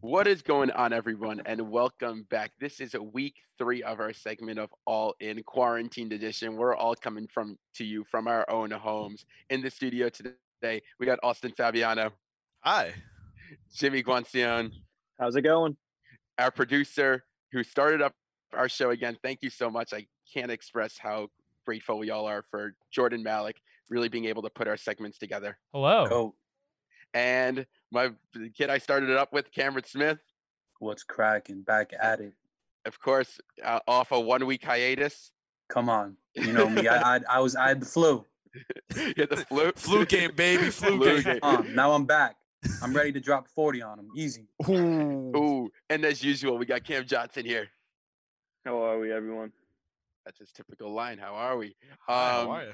What is going on, everyone, and welcome back. This is a week three of our segment of All In Quarantined Edition. We're all coming from to you from our own homes. In the studio today, we got Austin Fabiano, Hi. Jimmy Guancione, How's it going? our producer who started up our show again. Thank you so much. I can't express how grateful we all are for Jordon Malick really being able to put our segments together. Hello. Oh, And my the kid I started it up with, Cameron Smith, what's cracking? Back at it. of course, uh, off a one week hiatus. Come on. You know me. I, I I was I had the flu. He had the flu. Flu game, baby. Flu, Flu game. game. Um, now I'm back. I'm ready to drop 40 on him. Easy. Ooh, and as usual, we got Cam Johnson here. How are we, everyone? That's his typical line. How are we? Hi, Um, how are you?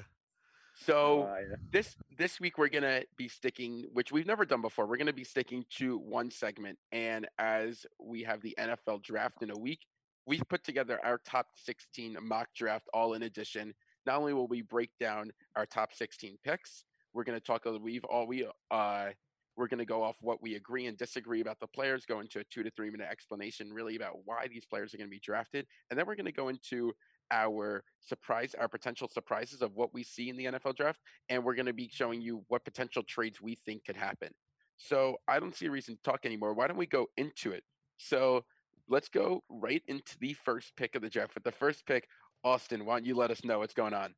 So are ya? this this week we're gonna be sticking, which we've never done before. We're gonna be sticking to one segment, and as we have the NFL draft in a week, we've put together our top 16 mock draft all in addition. Not only will we break down our top 16 picks, we're gonna talk. a- We've all we uh we're gonna go off what we agree and disagree about the players. Go into a two to three minute explanation, really about why these players are gonna be drafted, and then we're gonna go into our surprise, our potential surprises of what we see in the NFL draft and we're going to be showing you what potential trades we think could happen. So I don't see a reason to talk anymore. Why don't we go into it? So let's go right into the first pick of the draft. With the first pick, Austin, why don't you let us know what's going on?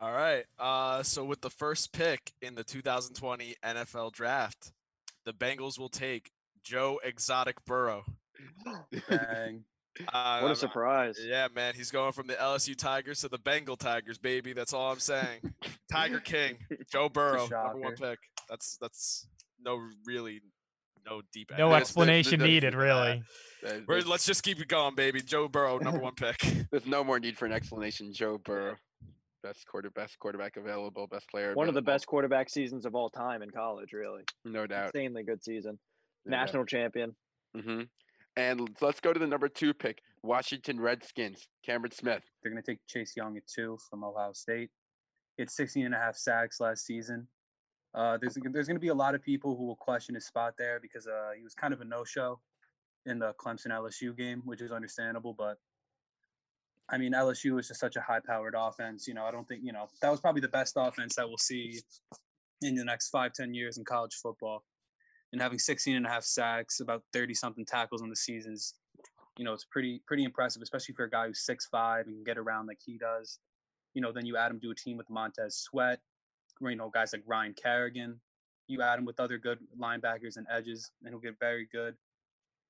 All right. Uh, so with the first pick in the 2020 NFL Draft, the Bengals will take Joe Exotic Burrow. Bang. Uh, What a I'm- surprise. Yeah, man, he's going from the LSU Tigers to the Bengal Tigers, baby. That's all I'm saying. Tiger King, Joe Burrow, number one pick. That's that's no really no deep. No There's- explanation there's- needed, really. There- We're, There's, let's just keep it going, baby. Joe Burrow, number one pick. there's no more need for an explanation. Joe Burrow, best quarter, best quarterback available, best player. One of the best quarterback seasons of all time in college, really. no doubt. Insanely good season. no doubt. National champion. hmm And let's go to the number two pick, Washington Redskins, Cameron Smith. They're going to take Chase Young at two from Ohio State. Had 16 and a half sacks last season. Uh, there's there's going to be a lot of people who will question his spot there because uh, he was kind of a no-show in the Clemson LSU game, which is understandable. But I mean, LSU is just such a high-powered offense. You know, I don't think you know that was probably the best offense that we'll see in the next five, ten years in college football. And having 16 and a half sacks, about 30 something tackles in the seasons, you know, it's pretty pretty impressive, especially for a guy who's six five and can get around like he does. You know, then you add him to a team with Montez Sweat, you know, guys like Ryan Kerrigan. You add him with other good linebackers and edges, and he'll get very good.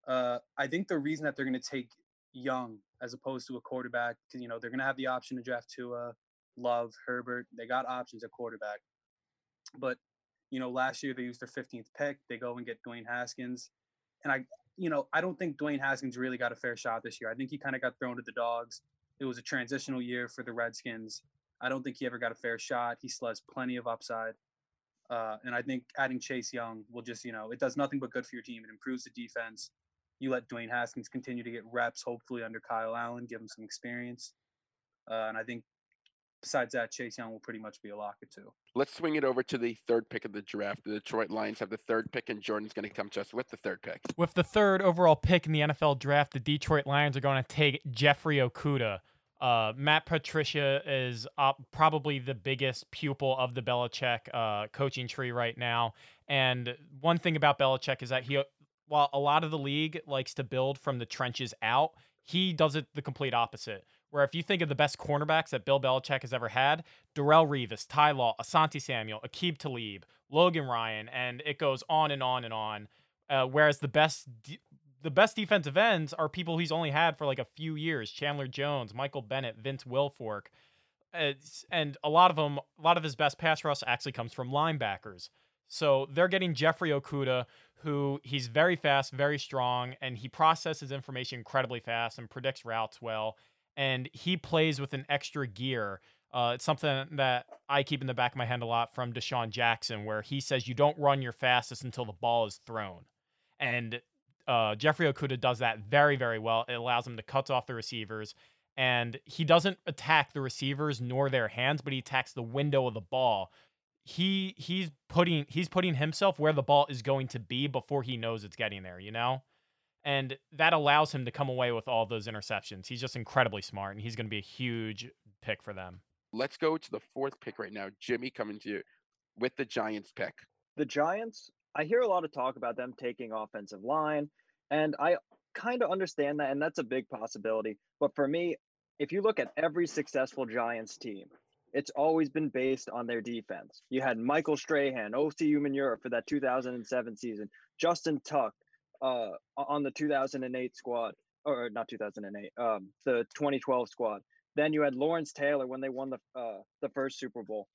Uh, I think the reason that they're going to take Young as opposed to a quarterback, because you know they're going to have the option to draft Tua, Love, Herbert. They got options at quarterback, but you know last year they used their 15th pick. They go and get Dwayne Haskins, and I you know, I don't think Dwayne Haskins really got a fair shot this year. I think he kind of got thrown to the dogs. It was a transitional year for the Redskins. I don't think he ever got a fair shot. He still has plenty of upside. Uh, and I think adding Chase Young will just, you know, it does nothing but good for your team. It improves the defense. You let Dwayne Haskins continue to get reps, hopefully under Kyle Allen, give him some experience. Uh, and I think besides that, Chase Young will pretty much be a lock at two. Let's swing it over to the third pick of the draft. The Detroit Lions have the third pick, and Jordon's going to come to us with the third pick. With the third overall pick in the NFL draft, the Detroit Lions are going to take Jeffrey Okudah. Uh, Matt Patricia is uh, probably the biggest pupil of the Belichick uh, coaching tree right now. And one thing about Belichick is that he, while a lot of the league likes to build from the trenches out, he does it the complete opposite. Where if you think of the best cornerbacks that Bill Belichick has ever had, Darrelle Revis, Ty Law, Asante Samuel, Aqib Talib, Logan Ryan, and it goes on and on and on. Uh, whereas the best de- the best defensive ends are people he's only had for like a few years: Chandler Jones, Michael Bennett, Vince Wilfork, It's- and a lot of them, a lot of his best pass rush actually comes from linebackers. So they're getting Jeffrey Okudah, who he's very fast, very strong, and he processes information incredibly fast and predicts routes well. And he plays with an extra gear. Uh, it's something that I keep in the back of my head a lot from DeSean Jackson, where he says you don't run your fastest until the ball is thrown. And uh, Jeffrey Okudah does that very, very well. It allows him to cut off the receivers. And he doesn't attack the receivers nor their hands, but he attacks the window of the ball. he he's putting he's putting himself where the ball is going to be before he knows it's getting there, you know? And that allows him to come away with all those interceptions. He's just incredibly smart and he's going to be a huge pick for them. Let's go to the fourth pick right now. Jimmy coming to you with the Giants pick. The Giants, I hear a lot of talk about them taking offensive line, and I kind of understand that, and that's a big possibility. But for me, if you look at every successful Giants team, it's always been based on their defense. You had Michael Strahan, Osi Umenyiora for that 2007 season, Justin Tuck uh, on the 2008 squad, or not 2008, um, the 2012 squad. Then you had Lawrence Taylor when they won the uh, the first Super Bowl.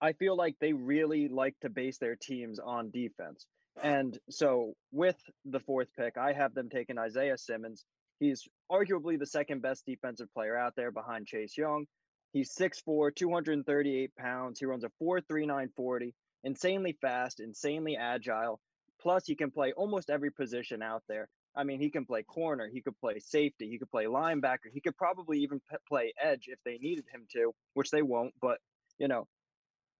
I feel like they really like to base their teams on defense. And so with the fourth pick, I have them taking Isaiah Simmons. He's arguably the second best defensive player out there behind Chase Young. He's 6'4, 238 pounds. He runs a 4.3940, insanely fast, insanely agile. Plus, he can play almost every position out there. I mean, he can play corner, he could play safety, he could play linebacker, he could probably even p- play edge if they needed him to, which they won't. But, you know,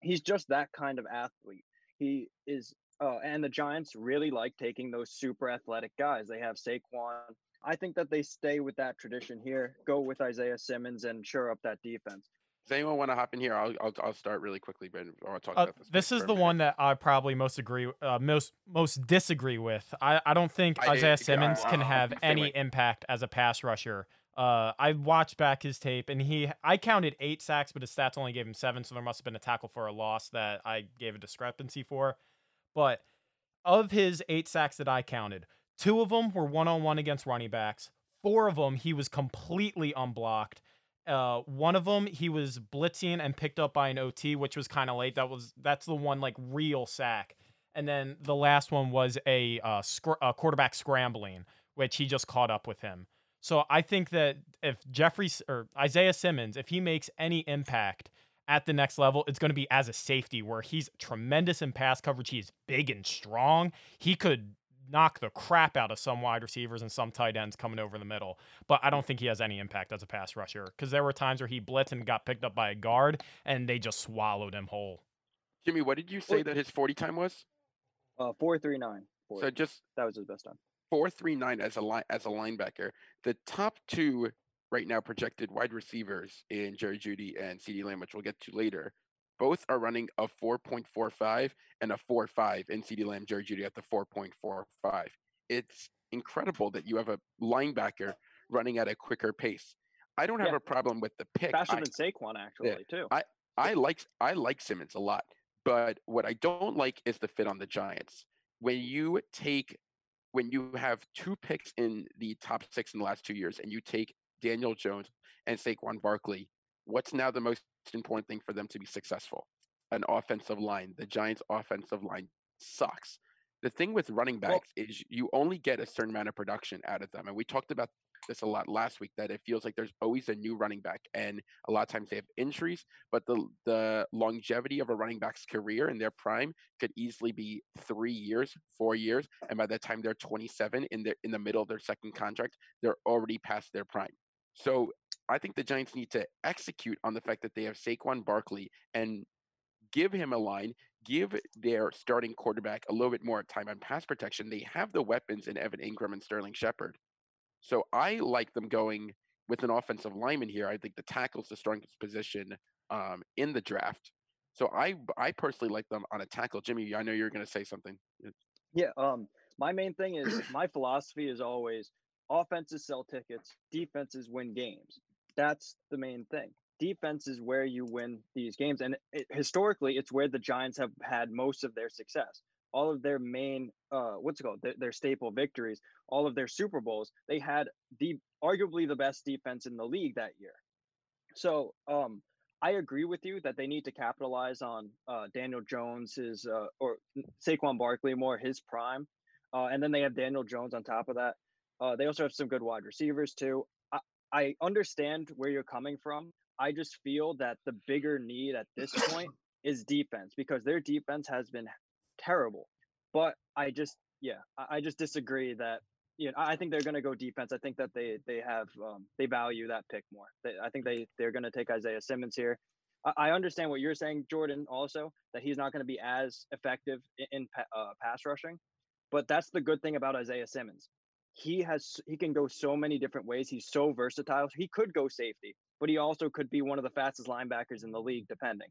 he's just that kind of athlete. He is, uh, and the Giants really like taking those super athletic guys. They have Saquon. I think that they stay with that tradition here. Go with Isaiah Simmons and shore up that defense. Does anyone want to hop in here? I'll I'll, I'll start really quickly, but I want to talk Uh, about this. this is the minute. one that I probably most agree, uh, most most disagree with. I, I don't think I- Isaiah Simmons can I- I'm have any way. impact as a pass rusher. Uh, I watched back his tape, and he I counted eight sacks, but his stats only gave him seven, so there must have been a tackle for a loss that I gave a discrepancy for. But of his eight sacks that I counted, two of them were one on one against running backs. Four of them he was completely unblocked. Uh, one of them he was blitzing and picked up by an OT, which was kind of late. That was that's the one like real sack. And then the last one was a uh, scr- a quarterback scrambling, which he just caught up with him. So I think that if Jeffrey or Isaiah Simmons, if he makes any impact at the next level, it's going to be as a safety where he's tremendous in pass coverage. He's big and strong. He could knock the crap out of some wide receivers and some tight ends coming over the middle. But I don't think he has any impact as a pass rusher because there were times where he blitzed and got picked up by a guard and they just swallowed him whole. Jimmy, what did you say that his forty time was? Uh, 439. So just that was his best time. four three nine as a line as a linebacker. The top two right now projected wide receivers in Jerry Jeudy and CeeDee Lamb, which we'll get to later, both are running a four point four five and a four five in CeeDee Lamb, Jerry Jeudy at the four point four five. It's incredible that you have a linebacker running at a quicker pace. I don't have Yeah. a problem with the pick. Faster I- than Saquon, actually, too. I, I like I like Simmons a lot, but what I don't like is the fit on the Giants. When you take when you have two picks in the top six in the last two years, and you take Daniel Jones and Saquon Barkley, what's now the most important thing for them to be successful? An offensive line. The Giants' offensive line sucks. The thing with running Well- backs is you only get a certain amount of production out of them, and we talked about this a lot last week. That it feels like there's always a new running back, and a lot of times they have injuries but the the longevity of a running back's career in their prime could easily be three years, four years, and by the time they're 27 in the in the middle of their second contract, they're already past their prime. So I think the Giants need to execute on the fact that they have Saquon Barkley and give him a line, give their starting quarterback a little bit more time on pass protection. They have the weapons in Evan Engram and Sterling Shepard. So I like them going with an offensive lineman here. I think the tackle's the strongest position um, in the draft. So I I personally like them on a tackle. Jimmy, I know you're going to say something. Yeah. Um. My main thing is my philosophy is always offenses sell tickets, defenses win games. That's the main thing. Defense is where you win these games, and it, historically, it's where the Giants have had most of their success. All of their main, uh, what's it called, their, their staple victories, all of their Super Bowls, they had the arguably the best defense in the league that year. So, um, I agree with you that they need to capitalize on uh, Daniel Jones's uh, or Saquon Barkley more his prime, uh, and then they have Daniel Jones on top of that. Uh, they also have some good wide receivers too. I, understand where you're coming from. I just feel that the bigger need at this point is defense because their defense has been terrible. But I just, yeah, I, I just disagree that. You know, I I think they're going to go defense. I think that they they have um, they value that pick more. They, I think they they're going to take Isaiah Simmons here. I, I understand what you're saying, Jordon. Also, that he's not going to be as effective in, in uh, pass rushing, but that's the good thing about Isaiah Simmons. He has he can go so many different ways. He's so versatile. He could go safety, but he also could be one of the fastest linebackers in the league, depending.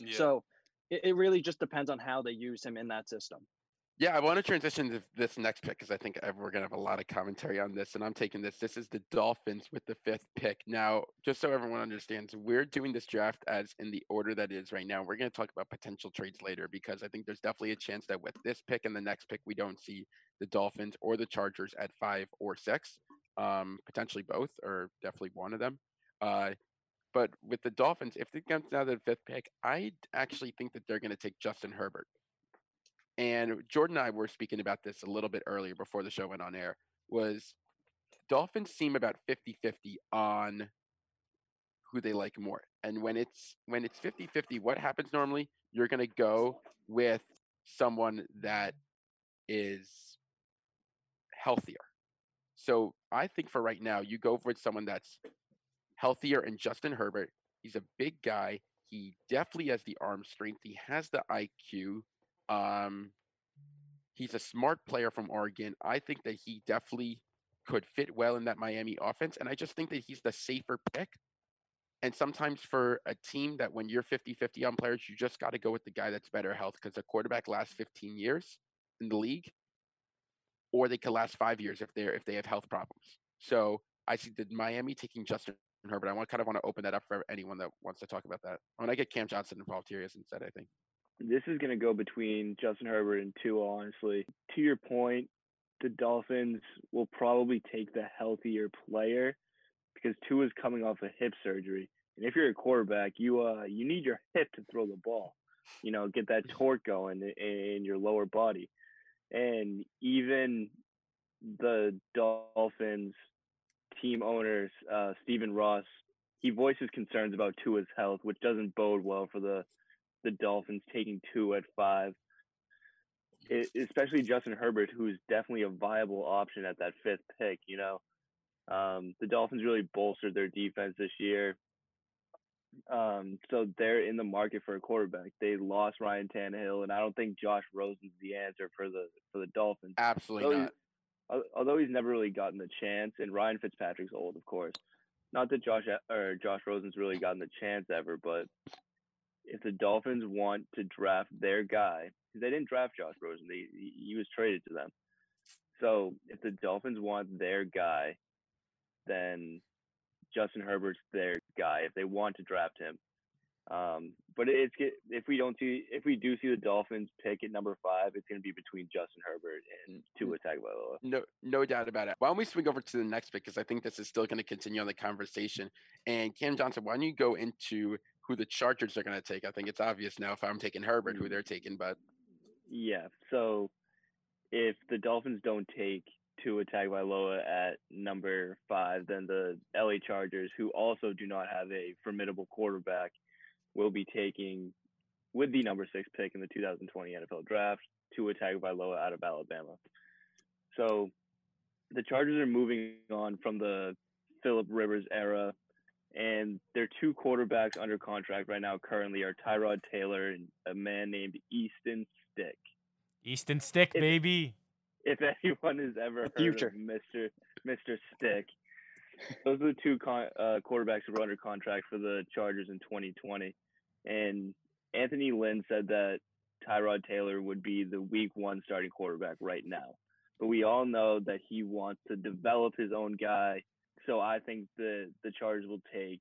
Yeah. So it, it really just depends on how they use him in that system. Yeah, I want to transition to this next pick because I think we're going to have a lot of commentary on this, and I'm taking this. This is the Dolphins with the fifth pick. Now, just so everyone understands, we're doing this draft as in the order that is right now. We're going to talk about potential trades later because I think there's definitely a chance that with this pick and the next pick, we don't see the Dolphins or the Chargers at five or six, um, potentially both, or definitely one of them. Uh, but with the Dolphins, if it comes down to the fifth pick, I actually think that they're going to take Justin Herbert. And Jordon and I were speaking about this a little bit earlier before the show went on air. Was Dolphins seem about 50-50 on who they like more. And when it's when it's 50-50, what happens normally? You're going to go with someone that is healthier. So I think for right now, you go with someone that's healthier and Justin Herbert. He's a big guy. He definitely has the arm strength. He has the IQ. Um, he's a smart player from Oregon. I think that he definitely could fit well in that Miami offense. And I just think that he's the safer pick. And sometimes for a team that when you're 50 50 on players, you just got to go with the guy that's better health because a quarterback lasts 15 years in the league, or they could last five years if they're if they have health problems. So I see the Miami taking Justin Herbert. I want kind of want to open that up for anyone that wants to talk about that. When I get Cam Johnson involved here instead. I think this is going to go between Justin Herbert and Tua. Honestly, to your point, the Dolphins will probably take the healthier player because Tua is coming off a hip surgery, and if you're a quarterback, you uh you need your hip to throw the ball. You know, get that torque going in, in your lower body, and even the Dolphins team owners, uh, Stephen Ross, he voices concerns about Tua's health, which doesn't bode well for the the Dolphins taking Tua at five. It, especially Justin Herbert, who's definitely a viable option at that fifth pick. You know, um, the Dolphins really bolstered their defense this year, um, so they're in the market for a quarterback. They lost Ryan Tannehill, and I don't think Josh Rosen's the answer for the for the Dolphins. absolutely Although not. Al- although he's never really gotten the chance, and Ryan Fitzpatrick's old, of course. Not that Josh or Josh Rosen's really gotten the chance ever, but if the Dolphins want to draft their guy, because they didn't draft Josh Rosen, they, he he was traded to them. So if the Dolphins want their guy, then Justin Herbert's their guy. If they want to draft him, um, but it's if we don't see if we do see the Dolphins pick at number five, it's going to be between Justin Herbert and Tua Tagovailoa. No, no doubt about it. Why don't we swing over to the next pick because I think this is still going to continue on the conversation. And Cam Johnson, why don't you go into who the Chargers are going to take? I think it's obvious now if I'm taking Herbert, who mm-hmm. they're taking, but Yeah. So if the Dolphins don't take Tua Tagovailoa at number five, then the LA Chargers, who also do not have a formidable quarterback, will be taking with the number six pick in the 2020 NFL Draft Tua Tagovailoa out of Alabama. So the Chargers are moving on from the Philip Rivers era, and their two quarterbacks under contract right now currently are Tyrod Taylor and a man named Easton Stick Easton Stick, If- baby. if anyone has ever heard future. of Mr. Mr. Stick, those are the two con- uh, quarterbacks who were under contract for the Chargers in 2020. And Anthony Lynn said that Tyrod Taylor would be the Week One starting quarterback right now, but we all know that he wants to develop his own guy. So I think the the Chargers will take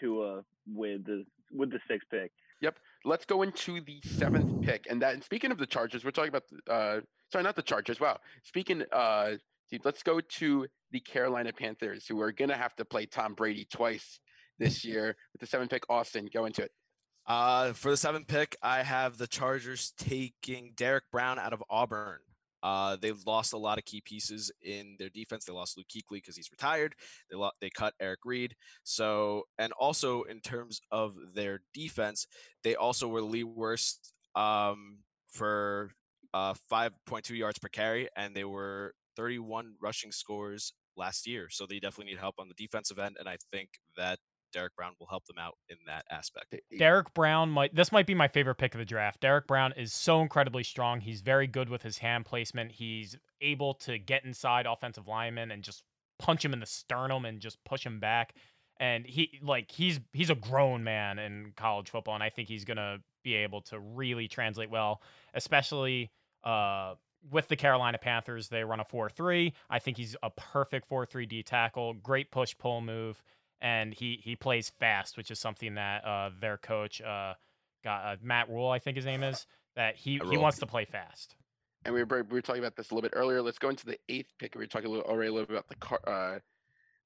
Tua with the with the sixth pick. Yep. Let's go into the seventh pick. And that, and speaking of the Chargers, we're talking about, the- uh, sorry, not the Chargers. Wow. Speaking, uh, dude, let's go to the Carolina Panthers, who are going to have to play Tom Brady twice this year with the seventh pick. Austin, go into it. Uh, for the seventh pick, I have the Chargers taking Derrick Brown out of Auburn. Uh, they've lost a lot of key pieces in their defense. They lost Luke Kuechly because he's retired. They they cut Eric Reid. So and also in terms of their defense, they also were league worst um, for uh, 5.2 yards per carry, and they were 31 rushing scores last year. So they definitely need help on the defensive end, and I think that Derrick Brown will help them out in that aspect. Derrick Brown might this might be my favorite pick of the draft. Derrick Brown is so incredibly strong. He's very good with his hand placement. He's able to get inside offensive linemen and just punch him in the sternum and just push him back. And he like he's he's a grown man in college football, and I think he's gonna be able to really translate well, especially uh with the Carolina Panthers, they run a 4 3. I think he's a perfect 4 3 D tackle, great push pull move, and he he plays fast, which is something that uh, their coach, uh, got uh, Matt Rhule, I think his name is, that he, he wants to play fast. And we were, we were talking about this a little bit earlier. Let's go into the eighth pick. We were talking a little, already a little bit about the car, uh,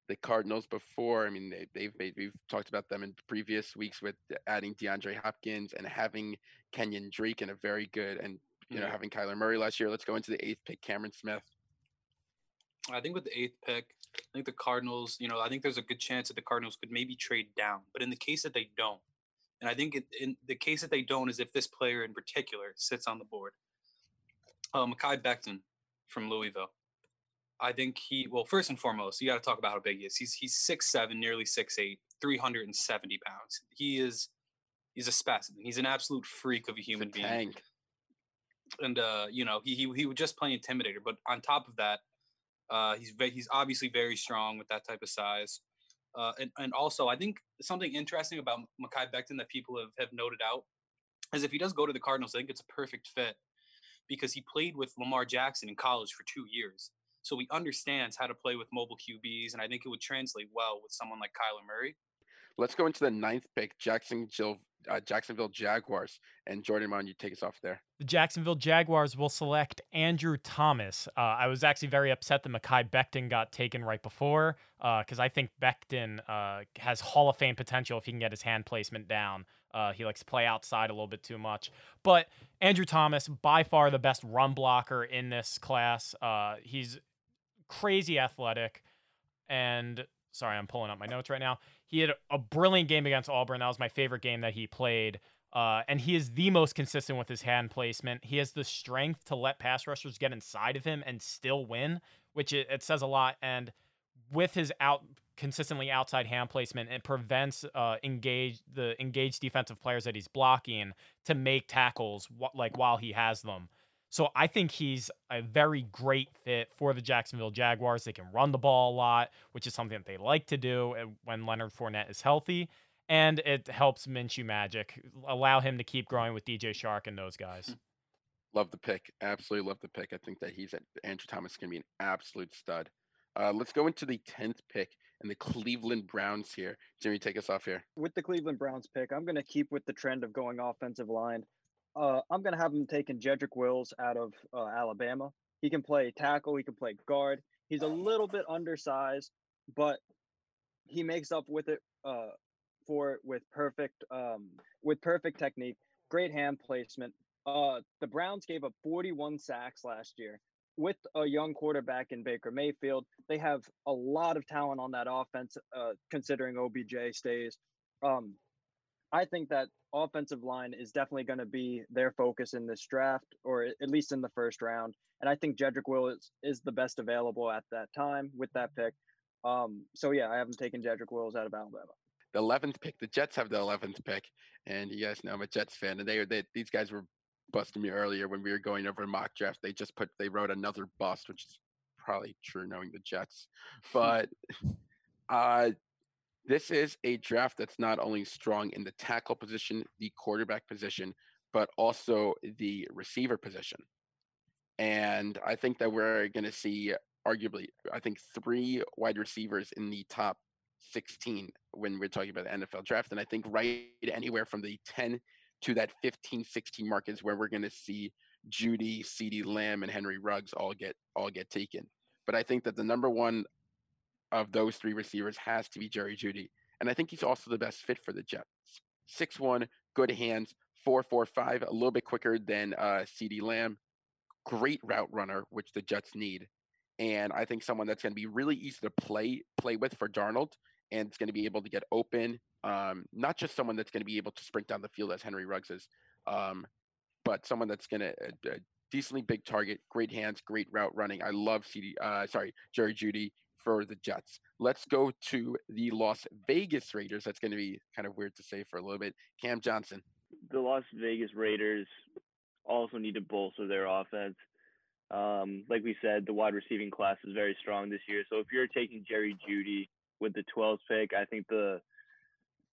the Cardinals before. I mean, they, they've made we've talked about them in previous weeks with adding DeAndre Hopkins and having Kenyon Drake and a very good and you know, having Kyler Murray last year. Let's go into the eighth pick, Cameron Smith. I think with the eighth pick, I think the Cardinals, you know, I think there's a good chance that the Cardinals could maybe trade down. But in the case that they don't, and I think it, in the case that they don't is if this player in particular sits on the board. Uh, Mekhi Becton from Louisville. I think he, well, first and foremost, you got to talk about how big he is. He's he's six seven, nearly six eight, 370 pounds. He is, he's a specimen. He's an absolute freak of a He's a human being and uh, you know he, he he would just play intimidator. But on top of that, uh, he's ve- he's obviously very strong with that type of size. Uh, and and also I think something interesting about Mekhi Becton that people have have noted out is if he does go to the Cardinals, I think it's a perfect fit because he played with Lamar Jackson in college for two years. So he understands how to play with mobile QBs, and I think it would translate well with someone like Kyler Murray. Let's go into the ninth pick, Jacksonville, uh, Jacksonville Jaguars. And Jordon, why don't you take us off there? The Jacksonville Jaguars will select Andrew Thomas. Uh, I was actually very upset that Mekhi Becton got taken right before because I think Becton uh, has Hall of Fame potential if he can get his hand placement down. Uh, he likes to play outside a little bit too much. But Andrew Thomas, by far the best run blocker in this class. Uh, he's crazy athletic. And sorry, I'm pulling up my notes right now. He had a brilliant game against Auburn. That was my favorite game that he played. Uh, and he is the most consistent with his hand placement. He has the strength to let pass rushers get inside of him and still win, which it, it says a lot. And with his out consistently outside hand placement, it prevents uh, engage the engaged defensive players that he's blocking to make tackles wh- like while he has them. So I think he's a very great fit for the Jacksonville Jaguars. They can run the ball a lot, which is something that they like to do uh, when Leonard Fournette is healthy and it helps Minshew Magic allow him to keep growing with DJ Chark and those guys. Love the pick. Absolutely love the pick. I think that he's at Andrew Thomas is going to be an absolute stud. Uh, let's go into the tenth pick and the Cleveland Browns here. Jimmy, take us off here. with the Cleveland Browns pick, I'm going to keep with the trend of going offensive line. Uh, I'm going to have him taking Jedrick Wills out of uh, Alabama. He can play tackle, he can play guard. He's a little bit undersized, but he makes up with it uh, for it with perfect um, with perfect technique, great hand placement. Uh, the Browns gave up 41 sacks last year. With a young quarterback in Baker Mayfield, they have a lot of talent on that offense. Uh, considering OBJ stays, um, I think that offensive line is definitely going to be their focus in this draft, or at least in the first round. And I think Jedrick Wills is the best available at that time with that pick. Um, so yeah, I haven't taken Jedrick Wills out of Alabama. The eleventh pick. The Jets have the eleventh pick, and you guys know I'm a Jets fan, and they they these guys were busting me earlier when we were going over mock draft. They just put they wrote another bust, which is probably true knowing the Jets, but uh this is a draft that's not only strong in the tackle position, the quarterback position, but also the receiver position. And I think that we're going to see arguably, I think three wide receivers in the top 16 when we're talking about the NFL draft. And I think right anywhere from the 10 to that 15, 16 mark is where we're going to see Jeudy, CeeDee Lamb, and Henry Ruggs all get all get taken. But I think that the number one of those three receivers has to be Jerry Jeudy. And I think he's also the best fit for the Jets. Six one, good hands, four four five, a little bit quicker than uh, CeeDee Lamb. Great route runner, which the Jets need. And I think someone that's going to be really easy to play play with for Darnold, and it's going to be able to get open. Um, not just someone that's going to be able to sprint down the field as Henry Ruggs is, um, but someone that's going to uh, decently big target, great hands, great route running. I love CeeDee. Uh, sorry, Jerry Jeudy for the Jets. Let's go to the Las Vegas Raiders. That's going to be kind of weird to say for a little bit. Cam Johnson. The Las Vegas Raiders also need to bolster their offense. Um, like we said, the wide receiving class is very strong this year. So if you're taking Jerry Jeudy with the 12th pick, I think the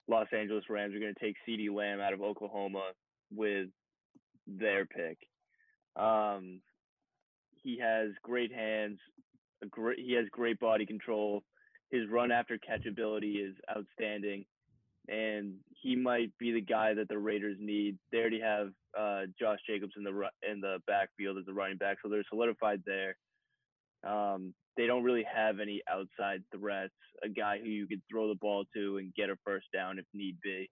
Los Angeles Rams are going to take CeeDee Lamb out of Oklahoma with their pick. Um, he has great hands. Great, he has great body control. His run after catch ability is outstanding, and he might be the guy that the Raiders need. They already have uh, Josh Jacobs in the in the backfield as a running back, so they're solidified there. Um, they don't really have any outside threats, a guy who you could throw the ball to and get a first down if need be.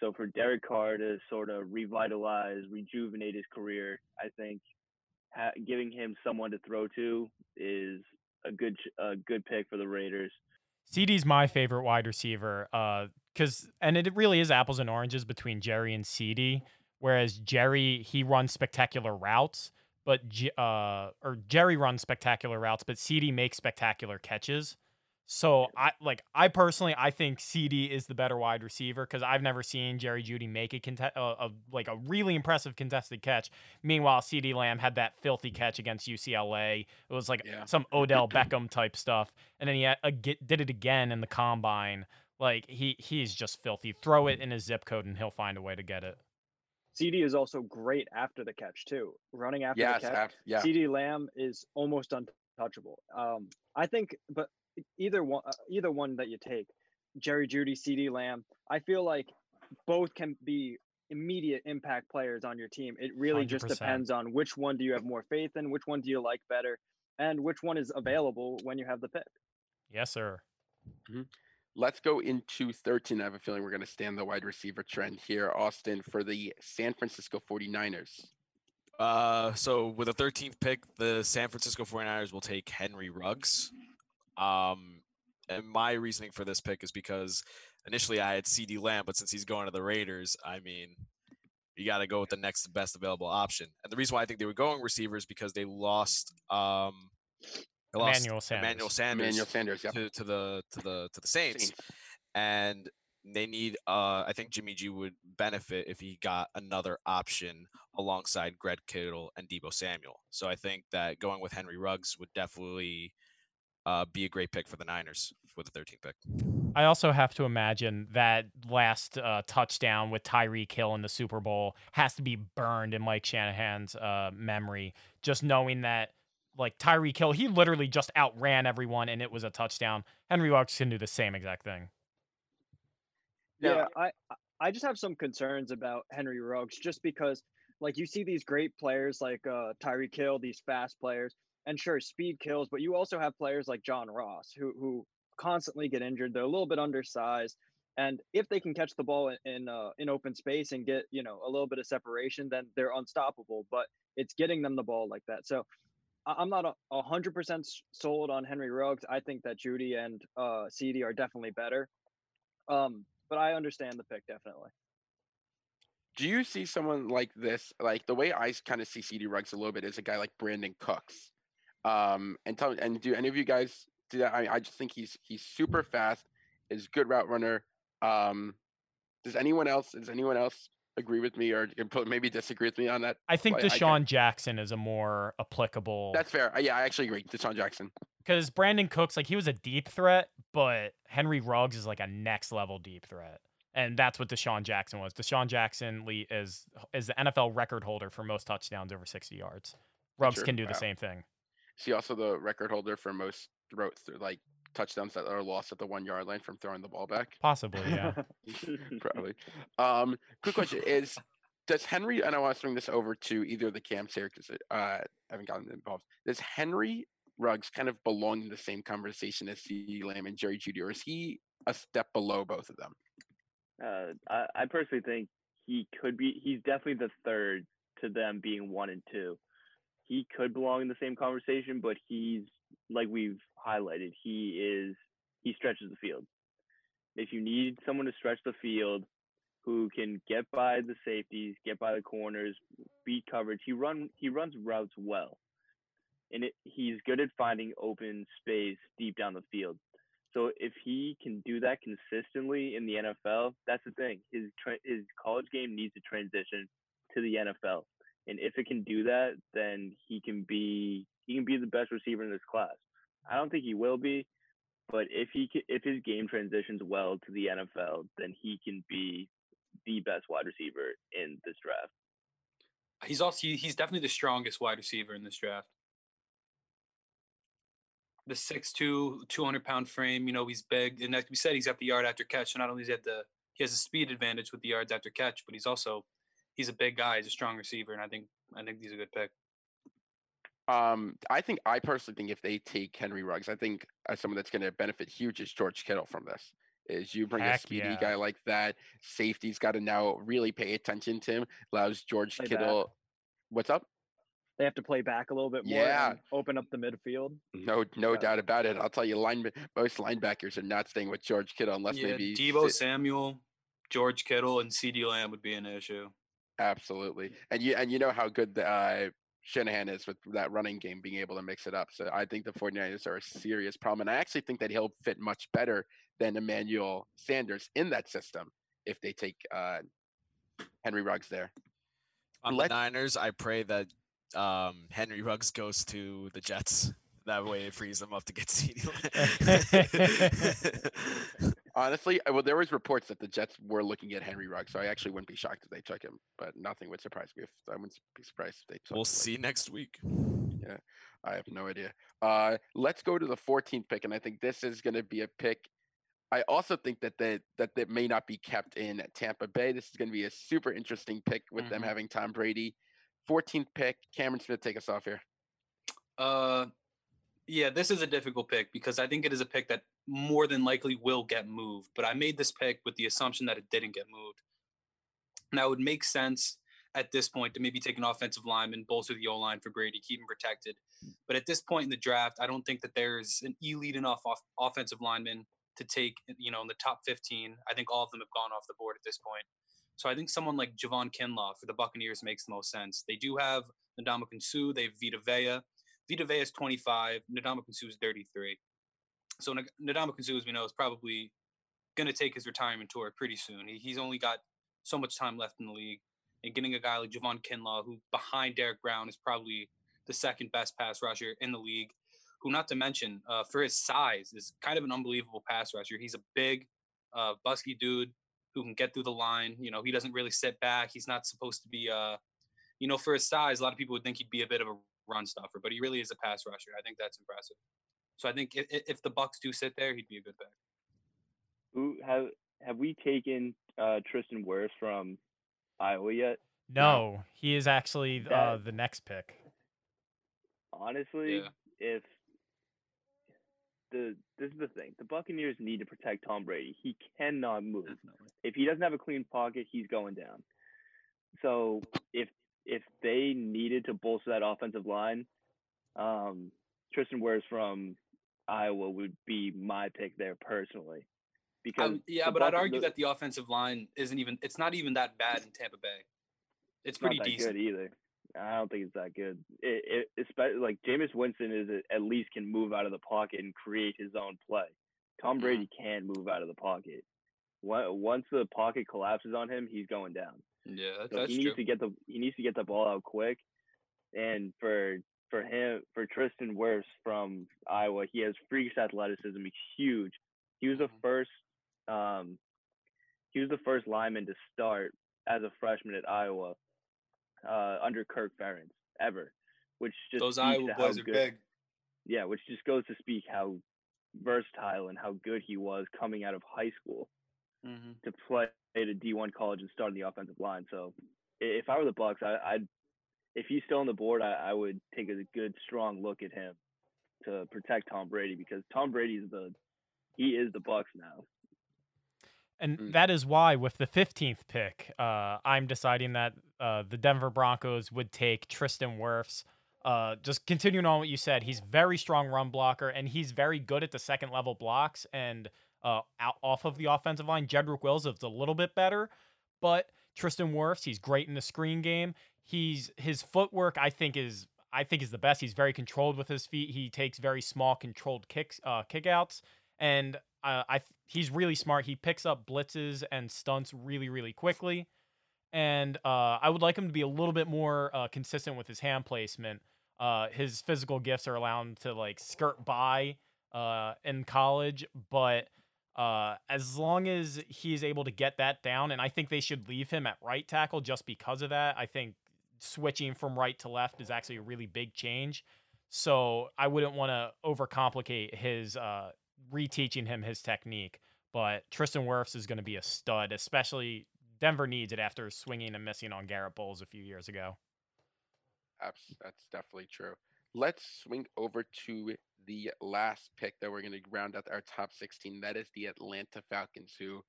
So for Derek Carr to sort of revitalize, rejuvenate his career, I think ha- giving him someone to throw to is a good a good pick for the Raiders. CeeDee's my favorite wide receiver, uh, and it really is apples and oranges between Jerry and CeeDee. Whereas Jerry, he runs spectacular routes, but uh, or Jerry runs spectacular routes, but CeeDee makes spectacular catches. So I like I personally I think CeeDee is the better wide receiver because I've never seen Jerry Jeudy make a, contest, uh, a like a really impressive contested catch. Meanwhile, CeeDee Lamb had that filthy catch against UCLA. It was like yeah. some Odell Beckham type stuff, and then he had, uh, get, did it again in the combine. Like he he's just filthy. Throw it in his zip code and he'll find a way to get it. CeeDee is also great after the catch too. Running after yes, the catch, af- yeah. CeeDee Lamb is almost untouchable. Um, I think, but either one, uh, either one that you take, Jerry Jeudy, CeeDee Lamb, I feel like both can be immediate impact players on your team. It really 100%. just depends on which one do you have more faith in, which one do you like better, and which one is available when you have the pick. Yes, sir. Mm-hmm. Let's go into 13. I have a feeling we're going to stand the wide receiver trend here, Austin, for the San Francisco 49ers. Uh, so with the 13th pick, the San Francisco 49ers will take Henry Ruggs. Um, and my reasoning for this pick is because initially I had CeeDee Lamb, but since he's going to the Raiders, I mean, you got to go with the next best available option. And the reason why I think they were going receivers because they lost um they lost Emmanuel Sanders, Emmanuel Sanders, Emmanuel Sanders yep. to, to the to the to the Saints. Saints. and they need uh I think Jimmy G would benefit if he got another option alongside Greg Kittle and Deebo Samuel. So I think that going with Henry Ruggs would definitely uh, be a great pick for the Niners with the 13th pick. I also have to imagine that last uh, touchdown with Tyreek Hill in the Super Bowl has to be burned in Mike Shanahan's uh, memory. Just knowing that, like Tyreek Hill, he literally just outran everyone and it was a touchdown. Henry Ruggs can do the same exact thing. Yeah, I I just have some concerns about Henry Ruggs just because like you see these great players like uh, Tyreek Hill, these fast players, and sure, speed kills, but you also have players like John Ross who who constantly get injured. They're a little bit undersized, and if they can catch the ball in in, uh, in open space and get you know a little bit of separation, then they're unstoppable. But it's getting them the ball like that. So I'm not a hundred percent sold on Henry Ruggs. I think that Jeudy and uh, CeeDee are definitely better. Um, but I understand the pick definitely. Do you see someone like this? Like the way I kind of see CD Ruggs a little bit is a guy like Brandin Cooks. Um, and tell and do any of you guys do that? I, I just think he's he's super fast, is good route runner. Um, does anyone else does anyone else agree with me or maybe disagree with me on that? I think DeSean I Jackson is a more applicable. That's fair. Uh, yeah, I actually agree. DeSean Jackson. Because Brandin Cooks, like he was a deep threat, but Henry Ruggs is like a next level deep threat. And that's what DeSean Jackson was. DeSean Jackson Lee is is the NFL record holder for most touchdowns over 60 yards. Ruggs can do wow. the same thing. Is he also the record holder for most throw like touchdowns that are lost at the one yard line from throwing the ball back? Possibly, yeah. Probably. Um, quick question is does Henry and I want to swing this over to either of the camps here because uh, I haven't gotten involved. Does Henry Ruggs kind of belong in the same conversation as C. Lamb and Jerry Jeudy, or is he a step below both of them? Uh, I, I personally think he could be. He's definitely the third to them being one and two he could belong in the same conversation, but he's like we've highlighted, he is he stretches the field. If you need someone to stretch the field who can get by the safeties, get by the corners, beat coverage, he run he runs routes well. and it, he's good at finding open space deep down the field. So if he can do that consistently in the NFL, that's the thing. His tra- his college game needs to transition to the NFL, and if it can do that, then he can be he can be the best receiver in this class. I don't think he will be, but if he if his game transitions well to the NFL, then he can be the best wide receiver in this draft. He's also he's definitely the strongest wide receiver in this draft. The 6'2", 200 pound frame, you know, he's big, and like we said, he's got the yard after catch. So not only is he at the he has a speed advantage with the yards after catch, but he's also he's a big guy. He's a strong receiver, and I think I think he's a good pick. Um, I think I personally think if they take Henry Ruggs, I think uh, someone that's going to benefit huge is George Kittle from this. Is you bring a speedy yeah. guy like that, safety's got to now really pay attention to him. Allows George Play back. Kittle. What's up? They have to play back a little bit more. Yeah. and open up the midfield. No, no Yeah. doubt about it. I'll tell you, line most linebackers are not staying with George Kittle unless yeah, maybe Deebo sit- Samuel, George Kittle, and C.D. Lamb would be an issue. Absolutely, and you and you know how good the, uh, Shanahan is with that running game, being able to mix it up. So I think the 49ers are a serious problem, and I actually think that he'll fit much better than Emmanuel Sanders in that system if they take uh, Henry Ruggs there. On Let- the Niners, I pray that um, Henry Ruggs goes to the Jets. That way, it frees them up to get CeeDee. Honestly, well, there was reports that the Jets were looking at Henry Ruggs, so I actually wouldn't be shocked if they took him. But nothing would surprise me if I wouldn't be surprised if they. Took him. we'll him, see next week. Yeah, I have no idea. Uh, let's go to the 14th pick, and I think this is going to be a pick. I also think that they, that that may not be kept in Tampa Bay. This is going to be a super interesting pick with them Mhm. having Tom Brady. 14th pick, Cameron Smith, take us off here. Uh, yeah, this is a difficult pick because I think it is a pick that more than likely will get moved. But I made this pick with the assumption that it didn't get moved. Now it would make sense at this point to maybe take an offensive lineman, bolster the O line for Brady, keep him protected. Hmm. But at this point in the draft, I don't think that there's an elite enough off- offensive lineman to take, you know, in the top 15. I think all of them have gone off the board at this point. So I think someone like Javon Kinlaw for the Buccaneers makes the most sense. They do have Ndamukong Suh, they have Vita Vea. Vita Vea is 25, Ndamukong Suh is 33. So N- Ndamukong as we know, is probably going to take his retirement tour pretty soon. He, he's only got so much time left in the league. And getting a guy like Javon Kinlaw, who behind Derrick Brown is probably the second best pass rusher in the league, who, not to mention, uh, for his size, is kind of an unbelievable pass rusher. He's a big, uh, busky dude who can get through the line. You know, he doesn't really sit back. He's not supposed to be, uh, you know, for his size, a lot of people would think he'd be a bit of a run stuffer, but he really is a pass rusher. I think that's impressive. So I think if, if the Bucks do sit there, he'd be a good pick. Who have have we taken uh, Tristan Wirfs from Iowa yet? No, he is actually uh, That- the next pick. Honestly, Yeah. if the this is the thing, the Buccaneers need to protect Tom Brady. He cannot move. Definitely. If he doesn't have a clean pocket, he's going down. So if if they needed to bolster that offensive line, um, Tristan Wirfs from Iowa would be my pick there personally. Because Um, yeah, but I'd argue the- that the offensive line isn't even. It's not even that bad in Tampa Bay. It's pretty decent. good either. I don't think it's that good. It, it especially like Jameis Winston is at least can move out of the pocket and create his own play. Tom Mhm. Brady can't move out of the pocket. Once the pocket collapses on him, he's going down. Yeah, So that's he true. needs to get the he needs to get the ball out quick. And for for him for Tristan Wirfs from Iowa, he has freakish athleticism. He's huge. He was the Mhm. first um he was the first lineman to start as a freshman at Iowa uh, under Kirk Ferentz ever, which just Those Iowa boys are good, big. Yeah, which just goes to speak how versatile and how good he was coming out of high school hmm to play at a D1 college and start on the offensive line. So if I were the Bucks, I, I'd if he's still on the board, I, I would take a good strong look at him to protect Tom Brady because Tom Brady's the he is the Bucks now. And Mm. that is why, with the 15th pick, uh, I'm deciding that uh, the Denver Broncos would take Tristan Wirfs. Uh, just continuing on what you said, he's very strong run blocker, and he's very good at the second level blocks and uh, out off of the offensive line. Jedrick Wills is a little bit better, but Tristan Wirfs, he's great in the screen game. He's his footwork, I think, is I think is the best. He's very controlled with his feet. He takes very small, controlled kicks, uh, kickouts, and uh, I he's really smart. He picks up blitzes and stunts really, really quickly. And uh, I would like him to be a little bit more uh, consistent with his hand placement. Uh, his physical gifts are allowed to like skirt by uh, in college, but uh, as long as he's able to get that down, and I think they should leave him at right tackle just because of that. I think switching from right to left is actually a really big change. So I wouldn't want to overcomplicate his uh, reteaching him his technique. But Tristan Wirfs is going to be a stud, especially Denver needs it after swinging and missing on Garrett Bolles a few years ago. That's, that's definitely true. Let's swing over to the last pick that we're going to round out our top 16. That is the Atlanta Falcons, who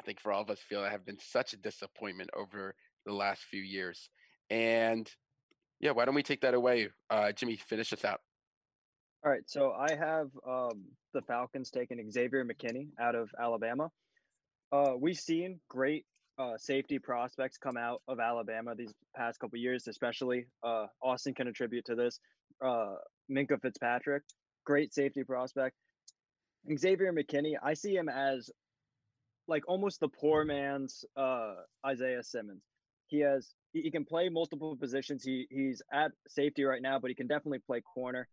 I think for all of us feel have been such a disappointment over the last few years. And yeah, why don't we take that away? Uh, Jimmy, finish us out. All right, so I have um, the Falcons taking Xavier McKinney out of Alabama. Uh, we've seen great uh, safety prospects come out of Alabama these past couple years, especially uh, Austin can attribute to this. Uh, Minkah Fitzpatrick, great safety prospect. Xavier McKinney, I see him as like almost the poor man's uh, Isaiah Simmons. He has he, can play multiple positions. He he's at safety right now, but he can definitely play corner.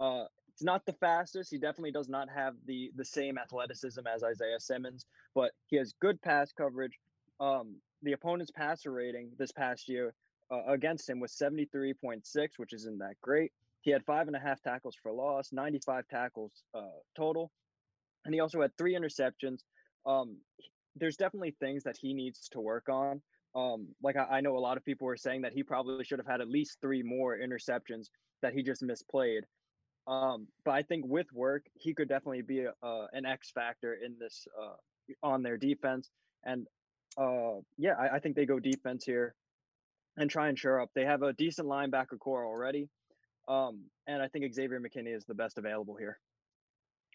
Uh, it's not the fastest. He definitely does not have the the same athleticism as Isaiah Simmons, but he has good pass coverage. Um, the opponent's passer rating this past year uh, against him was 73.6, which isn't that great. He had five and a half tackles for loss, 95 tackles uh, total, and he also had three interceptions. Um, there's definitely things that he needs to work on. Um, like I, I, know a lot of people were saying that he probably should have had at least three more interceptions that he just misplayed. Um, but I think with work, he could definitely be a, uh, an X factor in this uh, on their defense. And uh, yeah, I, I, think they go defense here and try and shore up. They have a decent linebacker core already, um, and I think Xavier McKinney is the best available here.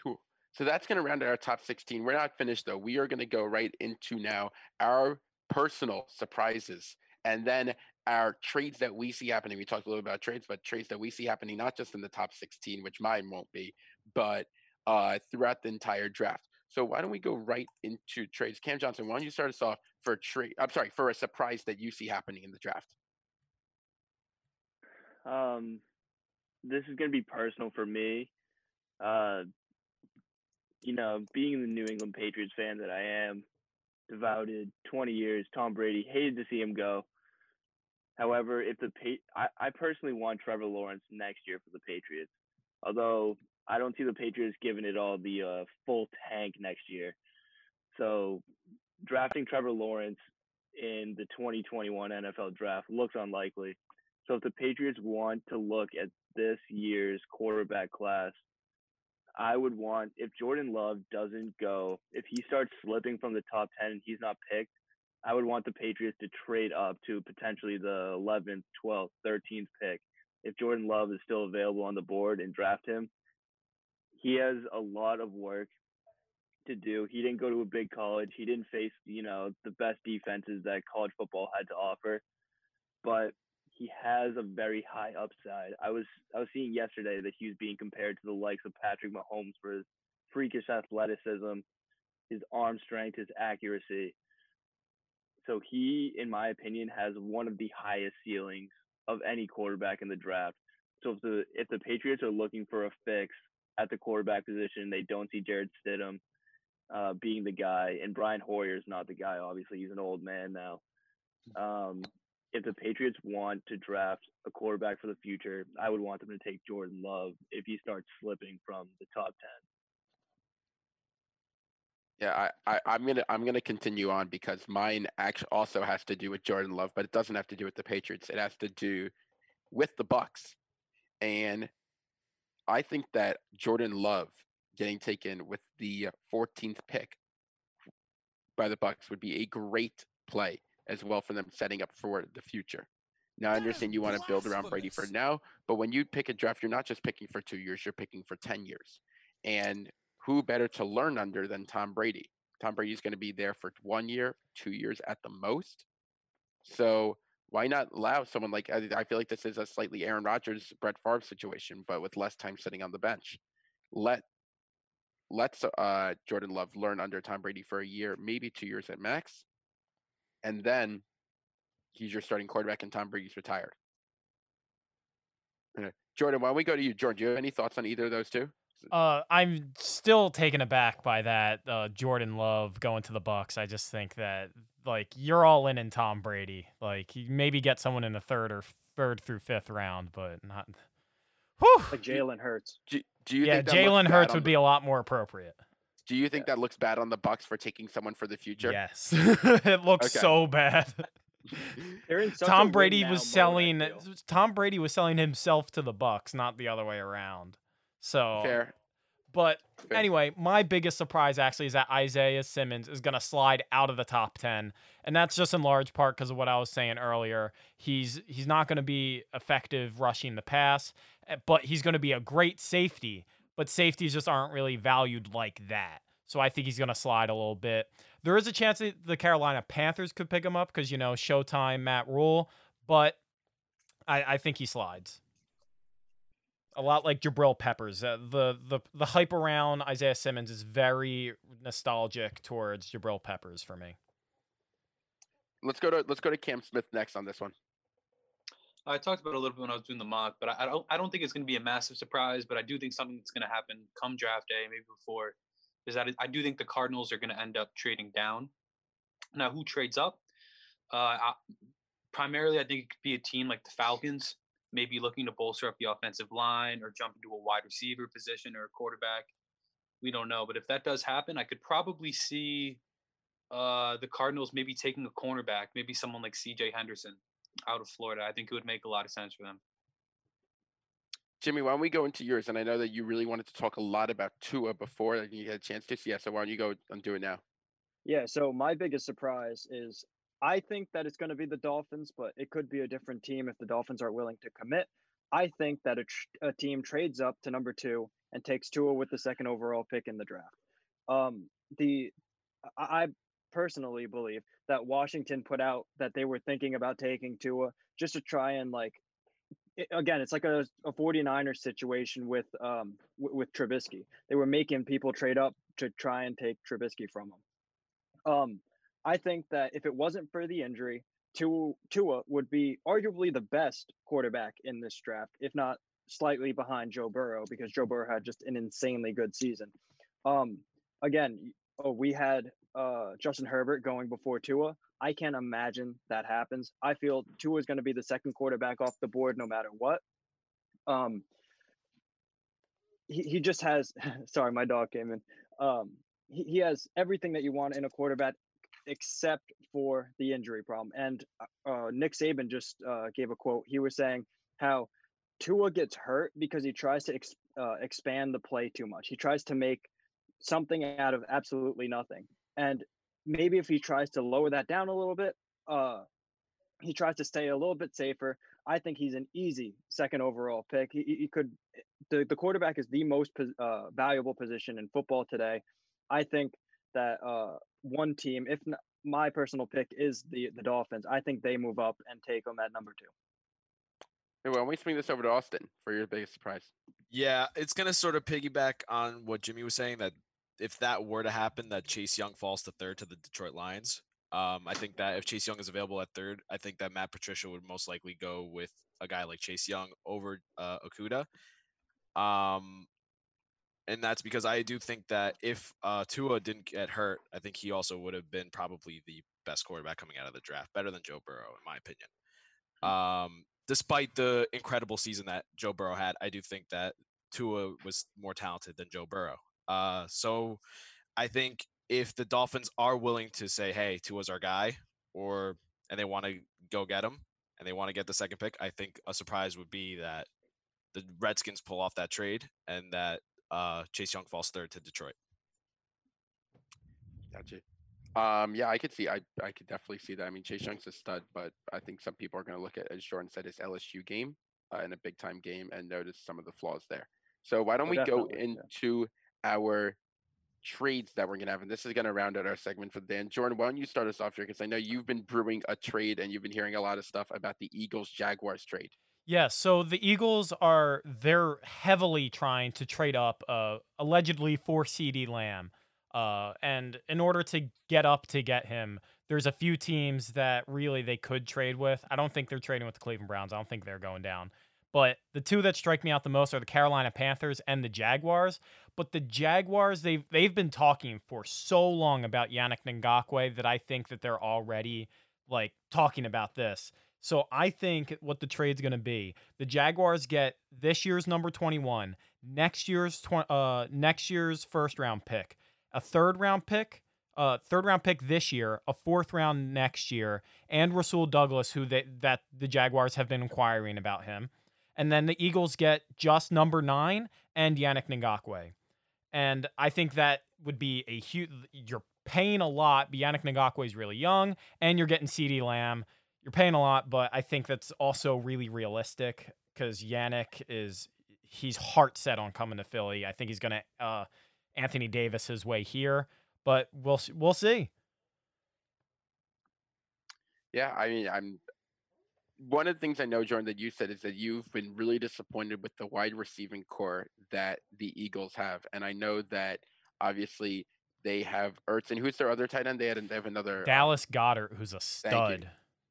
Cool. So that's going to round out our top 16. We're not finished though. We are going to go right into now our personal surprises and then our trades that we see happening. We talked a little about trades, but trades that we see happening not just in the top 16, which mine won't be, but uh, throughout the entire draft. So why don't we go right into trades? Cam Johnson, why don't you start us off for a trade? I'm sorry, for a surprise that you see happening in the draft. Um, this is going to be personal for me. Uh, you know, being the New England Patriots fan that I am, devoted 20 years, Tom Brady, hated to see him go. However, if the I, I personally want Trevor Lawrence next year for the Patriots. Although I don't see the Patriots giving it all the uh, full tank next year. So drafting Trevor Lawrence in the 2021 NFL draft looks unlikely. So if the Patriots want to look at this year's quarterback class, I would want if Jordan Love doesn't go, if he starts slipping from the top 10 and he's not picked, I would want the Patriots to trade up to potentially the 11th, 12th, 13th pick. If Jordan Love is still available on the board and draft him, he has a lot of work to do. He didn't go to a big college. He didn't face, you know, the best defenses that college football had to offer. But he has a very high upside. I was I was seeing yesterday that he was being compared to the likes of Patrick Mahomes for his freakish athleticism, his arm strength, his accuracy. So he, in my opinion, has one of the highest ceilings of any quarterback in the draft. So if the if the Patriots are looking for a fix at the quarterback position. They don't see Jarrett Stidham uh, being the guy, and Brian Hoyer is not the guy. Obviously, he's an old man now. Um, if the Patriots want to draft a quarterback for the future, I would want them to take Jordan Love if he starts slipping from the top ten. Yeah, I, I, am gonna I'm gonna continue on because mine actually also has to do with Jordan Love, but it doesn't have to do with the Patriots. It has to do with the Bucks, And I think that Jordan Love getting taken with the 14th pick by the Bucks would be a great play as well for them setting up for the future. Now I understand you want to build around Brady for now, but when you pick a draft, you're not just picking for two years, you're picking for 10 years. And who better to learn under than Tom Brady? Tom Brady is going to be there for one year, two years at the most. So why not allow someone like I, feel like this is a slightly Aaron Rodgers, Brett Favre situation, but with less time sitting on the bench. Let let uh, Jordan Love learn under Tom Brady for a year, maybe two years at max, and then he's your starting quarterback, and Tom Brady's retired. Jordon, why don't we go to you? Jordon, do you have any thoughts on either of those two? Uh, I'm still taken aback by that uh, Jordan Love going to the Bucks. I just think that like you're all in in Tom Brady. Like you maybe get someone in the third or third through fifth round, but not. Whew. Like Jalen Hurts. Do, do you yeah, Jalen Hurts would the, be a lot more appropriate. Do you think yeah. that looks bad on the Bucks for taking someone for the future? Yes, it looks okay. so bad. Tom Brady was selling. Tom Brady was selling himself to the Bucks, not the other way around. So fair. But fair. anyway, my biggest surprise actually is that Isaiah Simmons is going to slide out of the top 10. And that's just in large part because of what I was saying earlier. He's he's not going to be effective rushing the pass, eh, but he's going to be a great safety. But safeties just aren't really valued like that. So I think he's going to slide a little bit. There is a chance that the Carolina Panthers could pick him up because, you know, Showtime, Matt Rhule, but I, I think he slides. A lot like Jabril Peppers. Uh, the, the the hype around Isaiah Simmons is very nostalgic towards Jabril Peppers for me. Let's go to let's go to Cam Smith next on this one. I talked about a little bit when I was doing the mock, but I, I don't I don't think it's going to be a massive surprise, but I do think something that's going to happen come draft day, maybe before is that I do think the Cardinals are going to end up trading down. Now, who trades up? Uh, I, primarily, I think it could be a team like the Falcons, maybe looking to bolster up the offensive line or jump into a wide receiver position or a quarterback. We don't know, but if that does happen, I could probably see uh, the Cardinals maybe taking a cornerback, maybe someone like C.J. Henderson out of Florida. I think it would make a lot of sense for them. Jimmy, why don't we go into yours? And I know that you really wanted to talk a lot about Tua before and you had a chance to. see Yeah, so why don't you go and do it now? Yeah, so my biggest surprise is I think that it's going to be the Dolphins, but it could be a different team if the Dolphins aren't willing to commit. I think that a, tr- a team trades up to number two and takes Tua with the second overall pick in the draft. Um, the I personally believe that Washington put out that they were thinking about taking Tua just to try and like again, it's like a, a 49er situation with um w- with Trubisky. They were making people trade up to try and take Trubisky from them. Um, I think that if it wasn't for the injury, Tua, Tua would be arguably the best quarterback in this draft, if not slightly behind Joe Burrow, because Joe Burrow had just an insanely good season. Um, again, oh, we had uh, Justin Herbert going before Tua. I can't imagine that happens. I feel Tua is going to be the second quarterback off the board no matter what. Um, he, he just has, sorry, my dog came in. Um, he, he has everything that you want in a quarterback except for the injury problem. And uh, Nick Saban just uh, gave a quote. He was saying how Tua gets hurt because he tries to ex- uh, expand the play too much. He tries to make something out of absolutely nothing. And maybe if he tries to lower that down a little bit, uh, he tries to stay a little bit safer. I think he's an easy second overall pick. He, he could, the, the quarterback is the most uh, valuable position in football today. I think that uh, one team, if not, my personal pick is the the Dolphins. I think they move up and take them at number two. Hey, well, we swing this over to Austin for your biggest surprise. Yeah, it's gonna sort of piggyback on what Jimmy was saying that if that were to happen, that Chase Young falls to third to the Detroit Lions. Um, I think that if Chase Young is available at third, I think that Matt Patricia would most likely go with a guy like Chase Young over uh, Okudah. Um, and that's because I do think that if uh, Tua didn't get hurt, I think he also would have been probably the best quarterback coming out of the draft, better than Joe Burrow, in my opinion. Hmm. Um, despite the incredible season that Joe Burrow had, I do think that Tua was more talented than Joe Burrow. Uh, so I think if the Dolphins are willing to say, "Hey, Tua's our guy," or and they want to go get him and they want to get the second pick, I think a surprise would be that the Redskins pull off that trade and that uh, Chase Young falls third to Detroit. Gotcha. Um, yeah, I could see. I I could definitely see that. I mean, Chase Young's a stud, but I think some people are going to look at, as Jordon said, his LSU game uh, in a big time game and notice some of the flaws there. So why don't oh, we go into our trades that we're gonna have, and this is gonna round out our segment for the day. And Jordon, why don't you start us off here? Because I know you've been brewing a trade and you've been hearing a lot of stuff about the Eagles Jaguars trade. Yeah, so the Eagles are they're heavily trying to trade up uh allegedly for CeeDee Lamb. Uh and in order to get up to get him, there's a few teams that really they could trade with. I don't think they're trading with the Cleveland Browns. I don't think they're going down. But the two that strike me out the most are the Carolina Panthers and the Jaguars. But the Jaguars, they've they've been talking for so long about Yannick Ngakoue that I think that they're already like talking about this. So I think what the trade's going to be, the Jaguars get this year's number 21, next year's tw- uh next year's first round pick, a third round pick, uh third round pick this year, a fourth round next year, and Rasul Douglas who they that the Jaguars have been inquiring about him. And then the Eagles get just number 9 and Yannick Ngakoue. And I think that would be a huge you're paying a lot, Yannick Ngakoue is really young and you're getting CeeDee Lamb you're paying a lot, but I think that's also really realistic because Yannick is he's heart set on coming to Philly. I think he's gonna uh, Anthony Davis his way here, but we'll we'll see. Yeah, I mean, I'm one of the things I know, Jordon, that you said is that you've been really disappointed with the wide receiving core that the Eagles have, and I know that obviously they have Ertz and who's their other tight end? They had they have another uh, Dallas Goedert, who's a stud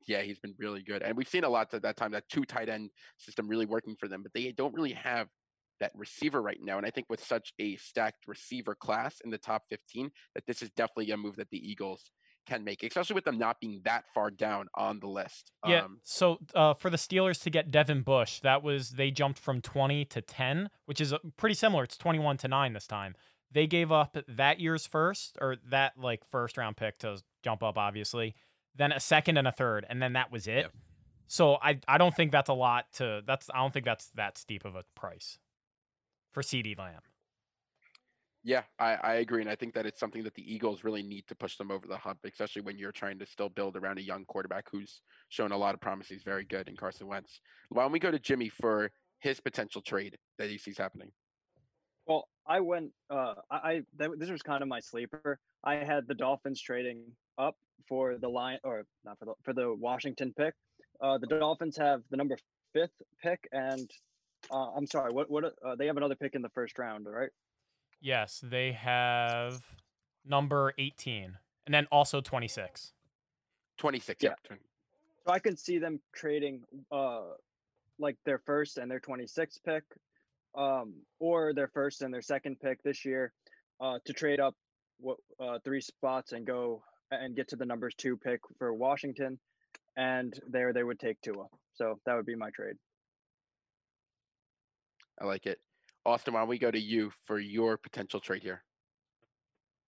yeah, he's been really good. And we've seen a lot at that time, that two tight end system really working for them, but they don't really have that receiver right now. And I think with such a stacked receiver class in the top 15, that this is definitely a move that the Eagles can make, especially with them not being that far down on the list. Yeah. Um, so uh, for the Steelers to get Devin Bush, that was they jumped from 20 to 10, which is uh, pretty similar. It's 21 to 9 this time. They gave up that year's first or that like first round pick to jump up, obviously then a second and a third, and then that was it. Yep. So I I don't think that's a lot to that's I don't think that's that steep of a price for CeeDee Lamb. Yeah, I, I agree. And I think that it's something that the Eagles really need to push them over the hump, especially when you're trying to still build around a young quarterback who's shown a lot of promise. He's very good in Carson Wentz. Why don't we go to Jimmy for his potential trade that he sees happening? Well, I went. Uh, I, I this was kind of my sleeper. I had the Dolphins trading up for the line, or not for the for the Washington pick. Uh, the Dolphins have the number fifth pick, and uh, I'm sorry, what what uh, they have another pick in the first round, right? Yes, they have number 18, and then also 26. 26, yeah. yeah. So I can see them trading uh like their first and their 26th pick, um, or their first and their second pick this year, uh, to trade up what uh, three spots and go and get to the numbers two pick for Washington, and there they would take Tua. So that would be my trade. I like it. Austin, why don't we go to you for your potential trade here?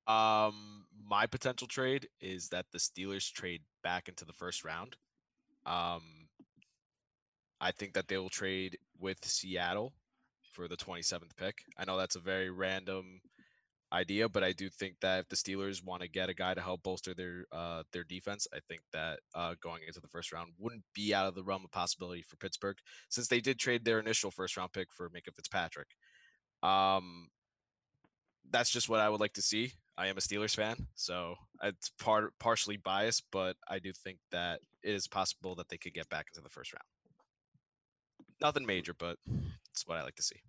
Um, my potential trade is that the Steelers trade back into the first round. Um, I think that they will trade with Seattle for the 27th pick. I know that's a very random idea, but I do think that if the Steelers want to get a guy to help bolster their uh, their defense, I think that uh, going into the first round wouldn't be out of the realm of possibility for Pittsburgh, since they did trade their initial first round pick for Minkah Fitzpatrick. Um, that's just what I would like to see. I am a Steelers fan, so it's part partially biased, but I do think that it is possible that they could get back into the first round. Nothing major, but it's what I like to see.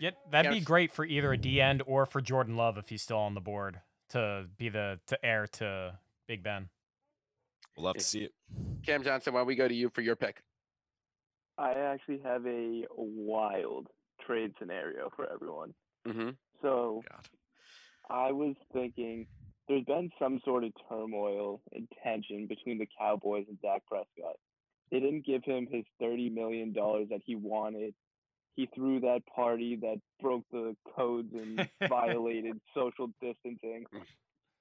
Yeah, that'd be great for either a D end or for Jordan Love if he's still on the board to be the to heir to Big Ben. We'll love to see it. Cam Johnson, why don't we go to you for your pick? I actually have a wild trade scenario for everyone. Mm-hmm. So God. I was thinking there's been some sort of turmoil and tension between the Cowboys and Dak Prescott. They didn't give him his $30 million that he wanted he threw that party that broke the codes and violated social distancing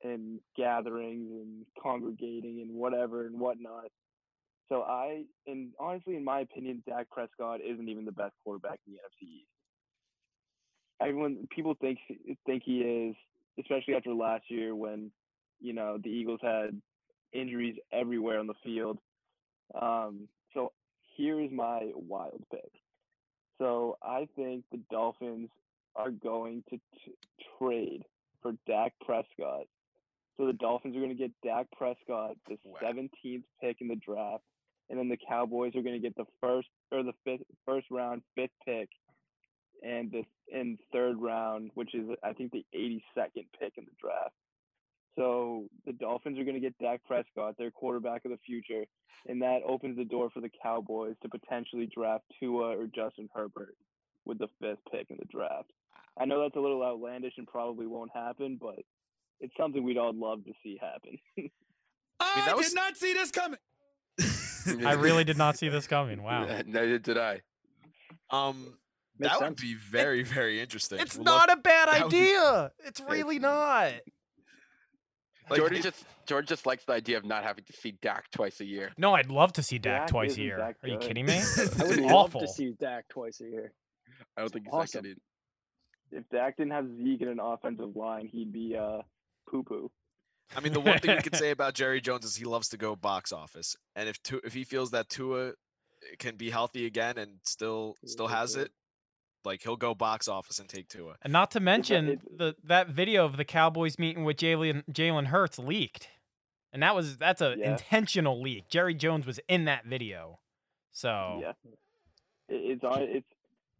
and gatherings and congregating and whatever and whatnot. So I, and honestly, in my opinion, Dak Prescott isn't even the best quarterback in the NFC East. Everyone, people think think he is, especially after last year when, you know, the Eagles had injuries everywhere on the field. Um, so here is my wild pick. So I think the Dolphins are going to t- trade for Dak Prescott. So the Dolphins are going to get Dak Prescott, the Wow. 17th pick in the draft, and then the Cowboys are going to get the first or the fifth first round fifth pick, and the in third round, which is I think the 82nd pick in the draft. So the Dolphins are going to get Dak Prescott, their quarterback of the future, and that opens the door for the Cowboys to potentially draft Tua or Justin Herbert with the fifth pick in the draft. I know that's a little outlandish and probably won't happen, but it's something we'd all love to see happen. I, mean, that was- did not see this coming. I really did not see this coming. Wow. Neither did I. um, Makes that sense. would be very, very interesting. It's We'll not love- a bad that would be- idea. It's really not. Like, Jordon just George just likes the idea of not having to see Dak twice a year. No, I'd love to see Dak Dak twice a year. Are you kidding me? I would It's love awful. to see Dak twice a year. I don't think he's Awesome. that good. if Dak didn't have Zeke in an offensive line, he'd be uh poo poo. I mean, the one thing we could say about Jerry Jones is he loves to go box office, and if tu- if he feels that Tua can be healthy again and still still has it, like he'll go box office and take Tua. And not to mention the that video of the Cowboys meeting with Jalen Jalen Hurts leaked, and that was that's a Yeah. intentional leak. Jerry Jones was in that video, so Yeah, it's on. It's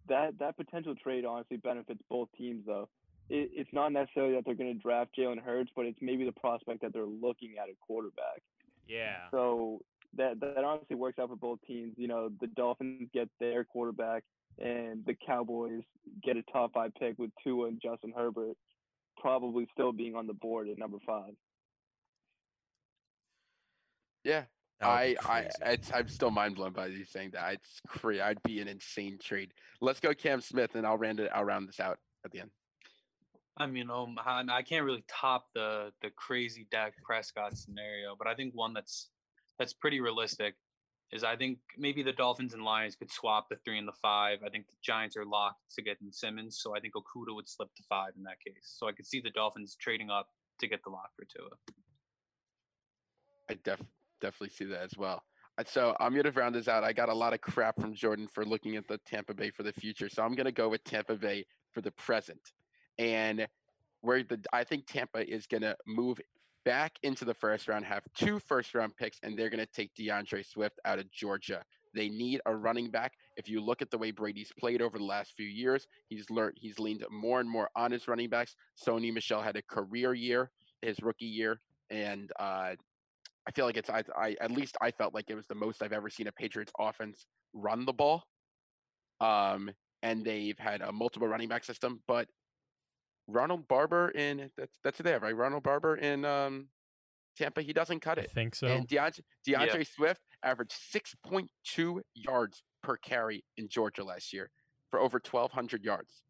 that that potential trade honestly benefits both teams though. It, it's not necessarily that they're going to draft Jalen Hurts, but it's maybe the prospect that they're looking at a quarterback. yeah. So that that honestly works out for both teams. You know, the Dolphins get their quarterback, and the Cowboys get a top five pick with Tua and Justin Herbert, probably still being on the board at number five. Yeah, I, I, it's, I'm still mind blown by you saying that. It's crazy. I'd be an insane trade. Let's go Cam Smith, and I'll round it. I'll round this out at the end. I mean, um, I, I can't really top the the crazy Dak Prescott scenario, but I think one that's that's pretty realistic is I think maybe the Dolphins and Lions could swap the three and the five. I think the Giants are locked to get in Simmons, so I think Okudah would slip to five in that case. So I could see the Dolphins trading up to get the lock for Tua. I def, definitely see that as well. Uh, So I'm gonna round this out. I got a lot of crap from Jordon for looking at the Tampa Bay for the future. So I'm gonna go with Tampa Bay for the present, and where the I think Tampa is gonna move back into the first round, have two first round picks, and they're gonna take D'Andre Swift out of Georgia. They need a running back. If you look at the way Brady's played over the last few years, he's learned he's leaned more and more on his running backs. Sony Michel had a career year, his rookie year, and uh, I feel like it's I, I at least I felt like it was the most I've ever seen a Patriots offense run the ball. Um, and they've had a multiple running back system, but Ronald Barber in that's that's they have, right? Ronald Barber in um Tampa, he doesn't cut it. I it. think so. And D'Andre, D'Andre Swift averaged 6.2 yards per carry in Georgia last year for over 1,200 yards.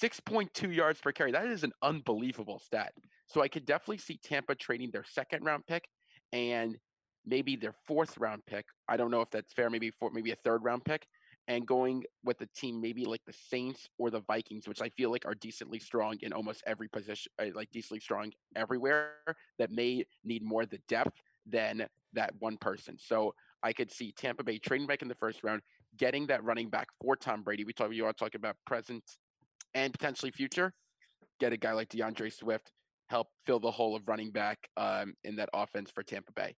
6.2 yards per carry. That is an unbelievable stat. So I could definitely see Tampa trading their second round pick and maybe their fourth round pick. I don't know if that's fair. Maybe for maybe a third round pick and going with a team maybe like the Saints or the Vikings, which I feel like are decently strong in almost every position, uh, like decently strong everywhere. That may need more the depth than that one person. So I could see Tampa Bay trading back in the first round, getting that running back for Tom Brady. We talk, you are talking about present and potentially future. Get a guy like D'Andre Swift, help fill the hole of running back um, in that offense for Tampa Bay.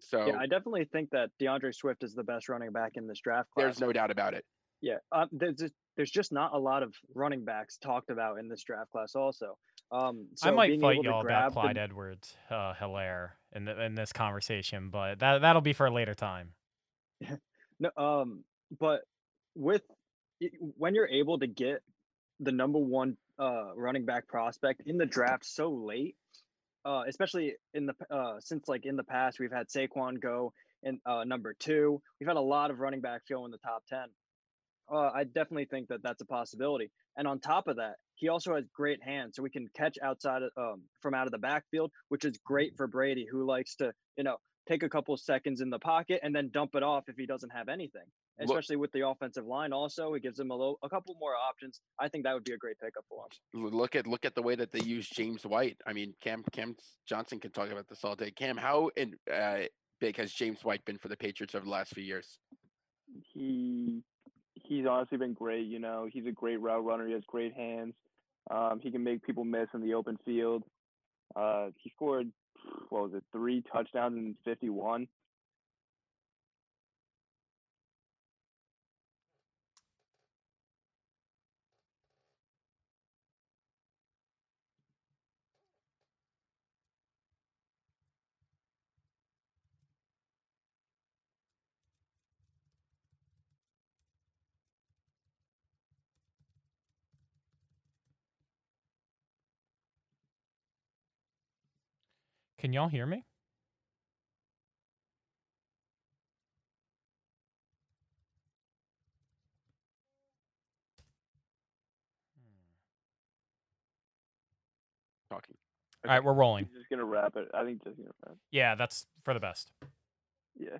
So Yeah, I definitely think that D'Andre Swift is the best running back in this draft class. there's no doubt about it. Yeah, um, there's just, there's just not a lot of running backs talked about in this draft class. Also, um, so I might being fight able y'all grab about the- Clyde Edwards uh, Helaire in the, in this conversation, but that that'll be for a later time. No, um, but with when you're able to get the number one uh, running back prospect in the draft so late, uh, especially in the uh, since like in the past we've had Saquon go in uh, number two. We've had a lot of running backs go in the top ten. Uh, I definitely think that that's a possibility. And on top of that, he also has great hands, so we can catch outside of, um, from out of the backfield, which is great for Brady, who likes to you know take a couple seconds in the pocket and then dump it off if he doesn't have anything. Look- Especially with the offensive line, also it gives them a little, a couple more options. I think that would be a great pickup for them. Look at look at the way that they use James White. I mean, Cam Cam Johnson can talk about this all day. Cam, how in, uh, big has James White been for the Patriots over the last few years? He he's honestly been great. You know, he's a great route runner. He has great hands. Um, he can make people miss in the open field. Uh, he scored what was it, three touchdowns in 51. Can y'all hear me? Talking. All right, we're rolling. He's just gonna wrap it. I think just gonna wrap. Yeah, that's for the best. Yeah.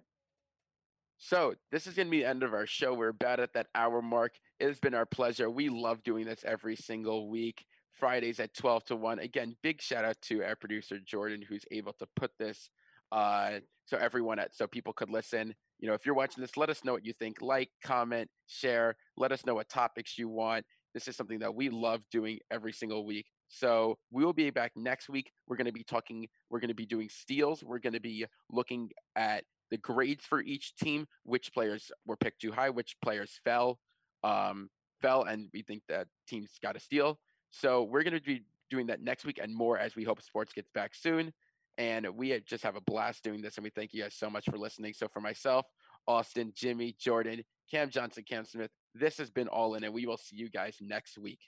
So this is going to be the end of our show. We're about at that hour mark. It has been our pleasure. We love doing this every single week. Fridays at 12 to 1. Again, big shout out to our producer Jordon, who's able to put this uh, so everyone at so people could listen. You know, if you're watching this, let us know what you think. Like, comment, share. Let us know what topics you want. This is something that we love doing every single week. So we will be back next week. We're going to be talking. We're going to be doing steals. We're going to be looking at the grades for each team, which players were picked too high, which players fell, um, fell, and we think that teams got a steal. So we're going to be doing that next week and more as we hope sports gets back soon. And we just have a blast doing this, and we thank you guys so much for listening. So for myself, Austin, Jimmy, Jordon, Cam Johnson, Cam Smith, this has been all in, and we will see you guys next week.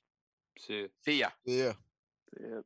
See you. See ya. Yeah. Yeah.